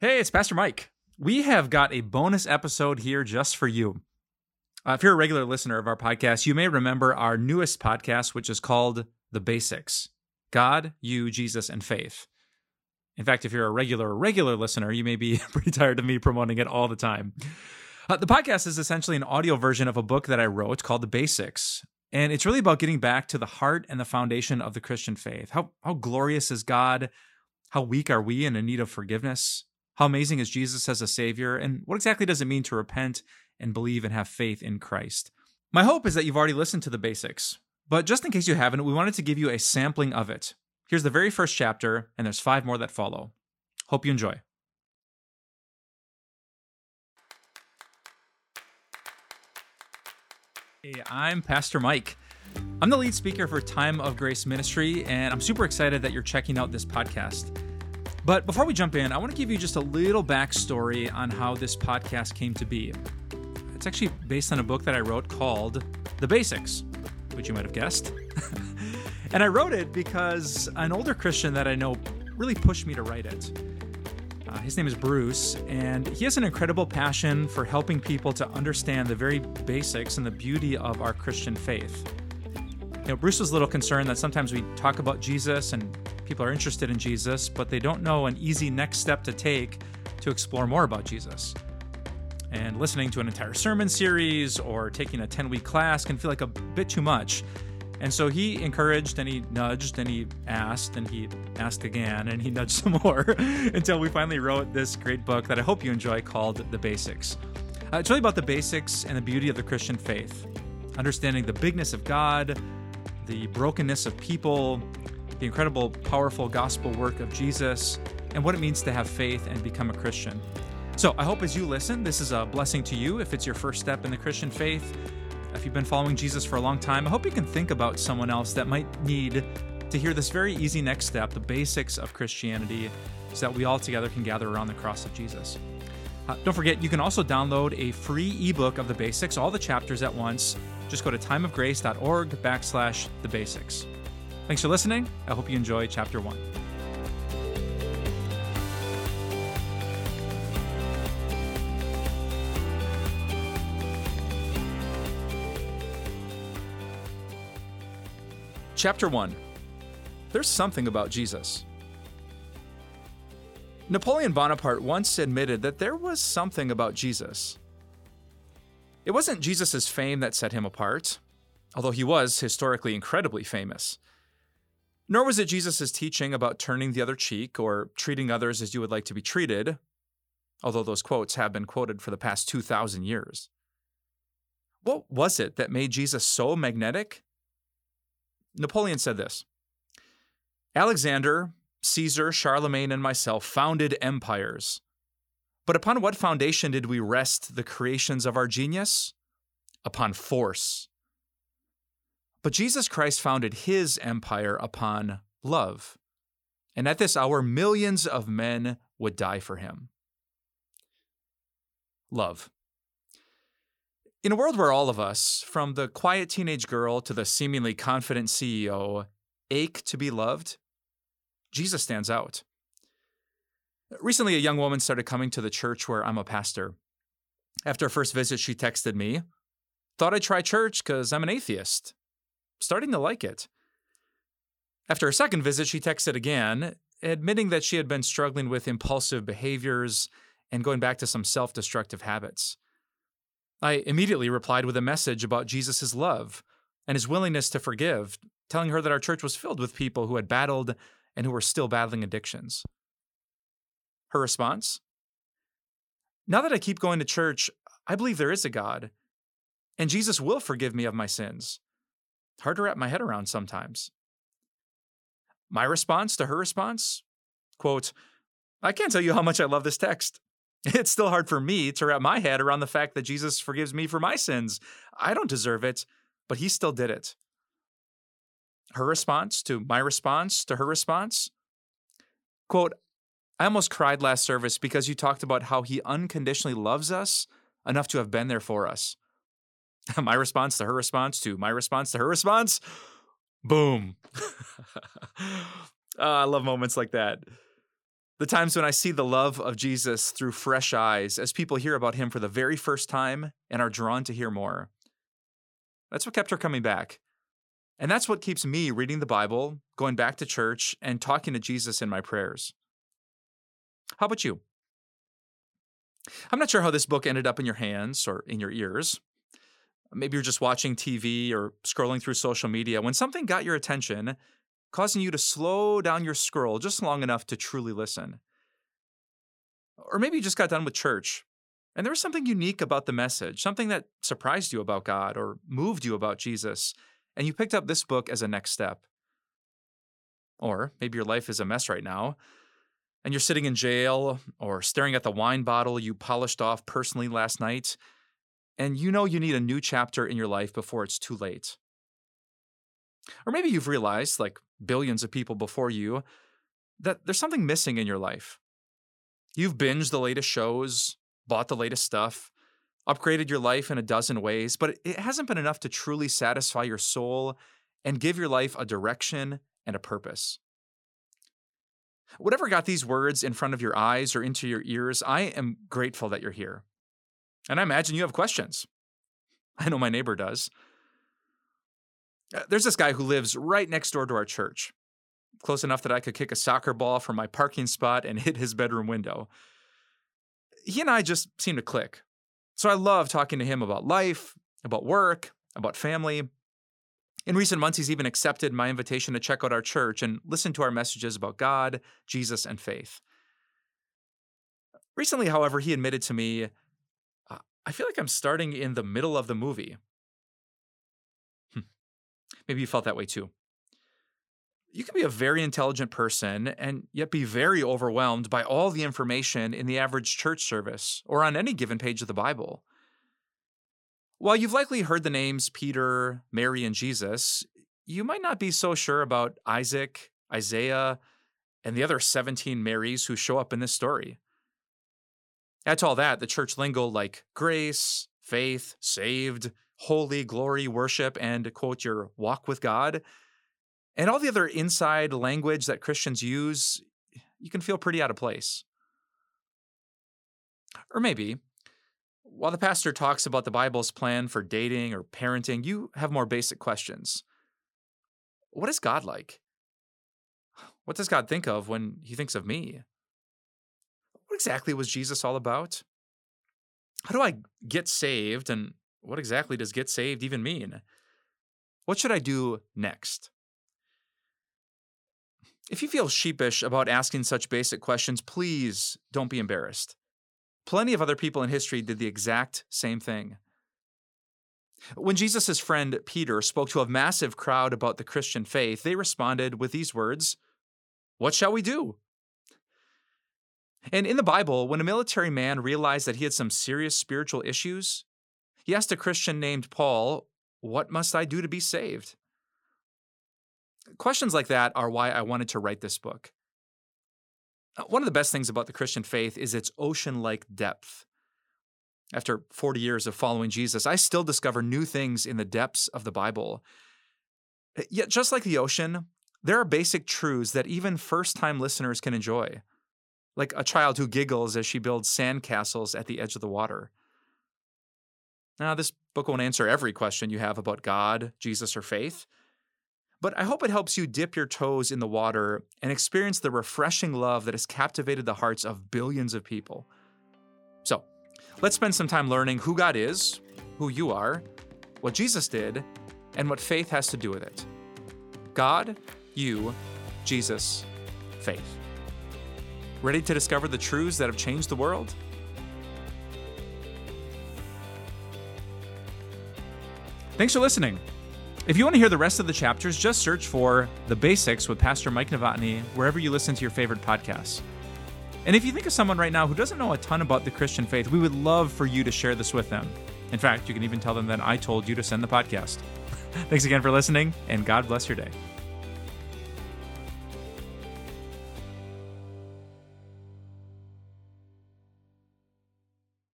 Hey, it's Pastor Mike. We have got a bonus episode here just for you. Uh, if you're a regular listener of our podcast, you may remember our newest podcast, which is called The Basics God, You, Jesus, and Faith. In fact, if you're a regular, regular listener, you may be pretty tired of me promoting it all the time. Uh, the podcast is essentially an audio version of a book that I wrote called The Basics. And it's really about getting back to the heart and the foundation of the Christian faith. How, how glorious is God? How weak are we and in need of forgiveness? How amazing is Jesus as a Savior? And what exactly does it mean to repent and believe and have faith in Christ? My hope is that you've already listened to the basics, but just in case you haven't, we wanted to give you a sampling of it. Here's the very first chapter, and there's five more that follow. Hope you enjoy. Hey, I'm Pastor Mike. I'm the lead speaker for Time of Grace Ministry, and I'm super excited that you're checking out this podcast. But before we jump in, I want to give you just a little backstory on how this podcast came to be. It's actually based on a book that I wrote called The Basics, which you might have guessed. and I wrote it because an older Christian that I know really pushed me to write it. Uh, his name is Bruce, and he has an incredible passion for helping people to understand the very basics and the beauty of our Christian faith. You know, Bruce was a little concerned that sometimes we talk about Jesus and people are interested in Jesus, but they don't know an easy next step to take to explore more about Jesus. And listening to an entire sermon series or taking a 10 week class can feel like a bit too much. And so he encouraged and he nudged and he asked and he asked again and he nudged some more until we finally wrote this great book that I hope you enjoy called The Basics. Uh, it's really about the basics and the beauty of the Christian faith, understanding the bigness of God, the brokenness of people, the incredible, powerful gospel work of Jesus, and what it means to have faith and become a Christian. So I hope as you listen, this is a blessing to you if it's your first step in the Christian faith. If you've been following Jesus for a long time, I hope you can think about someone else that might need to hear this very easy next step, the basics of Christianity, so that we all together can gather around the cross of Jesus. Uh, don't forget, you can also download a free ebook of the basics, all the chapters at once. Just go to timeofgrace.org backslash the basics. Thanks for listening. I hope you enjoy chapter one. Chapter 1 There's something about Jesus. Napoleon Bonaparte once admitted that there was something about Jesus. It wasn't Jesus' fame that set him apart, although he was historically incredibly famous. Nor was it Jesus' teaching about turning the other cheek or treating others as you would like to be treated, although those quotes have been quoted for the past 2,000 years. What was it that made Jesus so magnetic? Napoleon said this Alexander, Caesar, Charlemagne, and myself founded empires. But upon what foundation did we rest the creations of our genius? Upon force. But Jesus Christ founded his empire upon love. And at this hour, millions of men would die for him. Love. In a world where all of us, from the quiet teenage girl to the seemingly confident CEO, ache to be loved, Jesus stands out. Recently, a young woman started coming to the church where I'm a pastor. After her first visit, she texted me, Thought I'd try church because I'm an atheist starting to like it. After a second visit, she texted again, admitting that she had been struggling with impulsive behaviors and going back to some self destructive habits. I immediately replied with a message about Jesus' love and his willingness to forgive, telling her that our church was filled with people who had battled and who were still battling addictions. Her response? Now that I keep going to church, I believe there is a God, and Jesus will forgive me of my sins hard to wrap my head around sometimes. My response to her response quote, I can't tell you how much I love this text. It's still hard for me to wrap my head around the fact that Jesus forgives me for my sins. I don't deserve it, but he still did it. Her response to my response to her response quote, I almost cried last service because you talked about how he unconditionally loves us enough to have been there for us. my response to her response to my response to her response. Boom. uh, I love moments like that. The times when I see the love of Jesus through fresh eyes as people hear about him for the very first time and are drawn to hear more. That's what kept her coming back. And that's what keeps me reading the Bible, going back to church, and talking to Jesus in my prayers. How about you? I'm not sure how this book ended up in your hands or in your ears. Maybe you're just watching TV or scrolling through social media when something got your attention, causing you to slow down your scroll just long enough to truly listen. Or maybe you just got done with church and there was something unique about the message, something that surprised you about God or moved you about Jesus, and you picked up this book as a next step. Or maybe your life is a mess right now, and you're sitting in jail or staring at the wine bottle you polished off personally last night, and you know you need a new chapter in your life before it's too late. Or maybe you've realized, like billions of people before you, that there's something missing in your life. You've binged the latest shows, bought the latest stuff, upgraded your life in a dozen ways, but it hasn't been enough to truly satisfy your soul and give your life a direction and a purpose. Whatever got these words in front of your eyes or into your ears, I am grateful that you're here. And I imagine you have questions. I know my neighbor does. Uh, there's this guy who lives right next door to our church, close enough that I could kick a soccer ball from my parking spot and hit his bedroom window. He and I just seem to click. So I love talking to him about life, about work, about family. In recent months, he's even accepted my invitation to check out our church and listen to our messages about God, Jesus, and faith. Recently, however, he admitted to me, I feel like I'm starting in the middle of the movie. Hmm. Maybe you felt that way too. You can be a very intelligent person and yet be very overwhelmed by all the information in the average church service or on any given page of the Bible. While you've likely heard the names Peter, Mary, and Jesus, you might not be so sure about Isaac, Isaiah, and the other 17 Marys who show up in this story. Add to all that the church lingo like grace, faith, saved, holy, glory, worship, and quote, your walk with God, and all the other inside language that Christians use, you can feel pretty out of place. Or maybe while the pastor talks about the Bible's plan for dating or parenting, you have more basic questions. What is God like? What does God think of when he thinks of me? Exactly was Jesus all about? How do I get saved? And what exactly does get saved even mean? What should I do next? If you feel sheepish about asking such basic questions, please don't be embarrassed. Plenty of other people in history did the exact same thing. When Jesus' friend Peter spoke to a massive crowd about the Christian faith, they responded with these words What shall we do? And in the Bible, when a military man realized that he had some serious spiritual issues, he asked a Christian named Paul, What must I do to be saved? Questions like that are why I wanted to write this book. Uh, one of the best things about the Christian faith is its ocean like depth. After 40 years of following Jesus, I still discover new things in the depths of the Bible. Yet, just like the ocean, there are basic truths that even first time listeners can enjoy, like a child who giggles as she builds sandcastles at the edge of the water. Now, this book won't answer every question you have about God, Jesus, or faith, but I hope it helps you dip your toes in the water and experience the refreshing love that has captivated the hearts of billions of people. So, let's spend some time learning who God is, who you are, what Jesus did, and what faith has to do with it. God, you, Jesus, faith. Ready to discover the truths that have changed the world? Thanks for listening. If you want to hear the rest of the chapters, just search for The Basics with Pastor Mike Novotny wherever you listen to your favorite podcasts. And if you think of someone right now who doesn't know a ton about the Christian faith, we would love for you to share this with them. In fact, you can even tell them that I told you to send the podcast. Thanks again for listening, and God bless your day.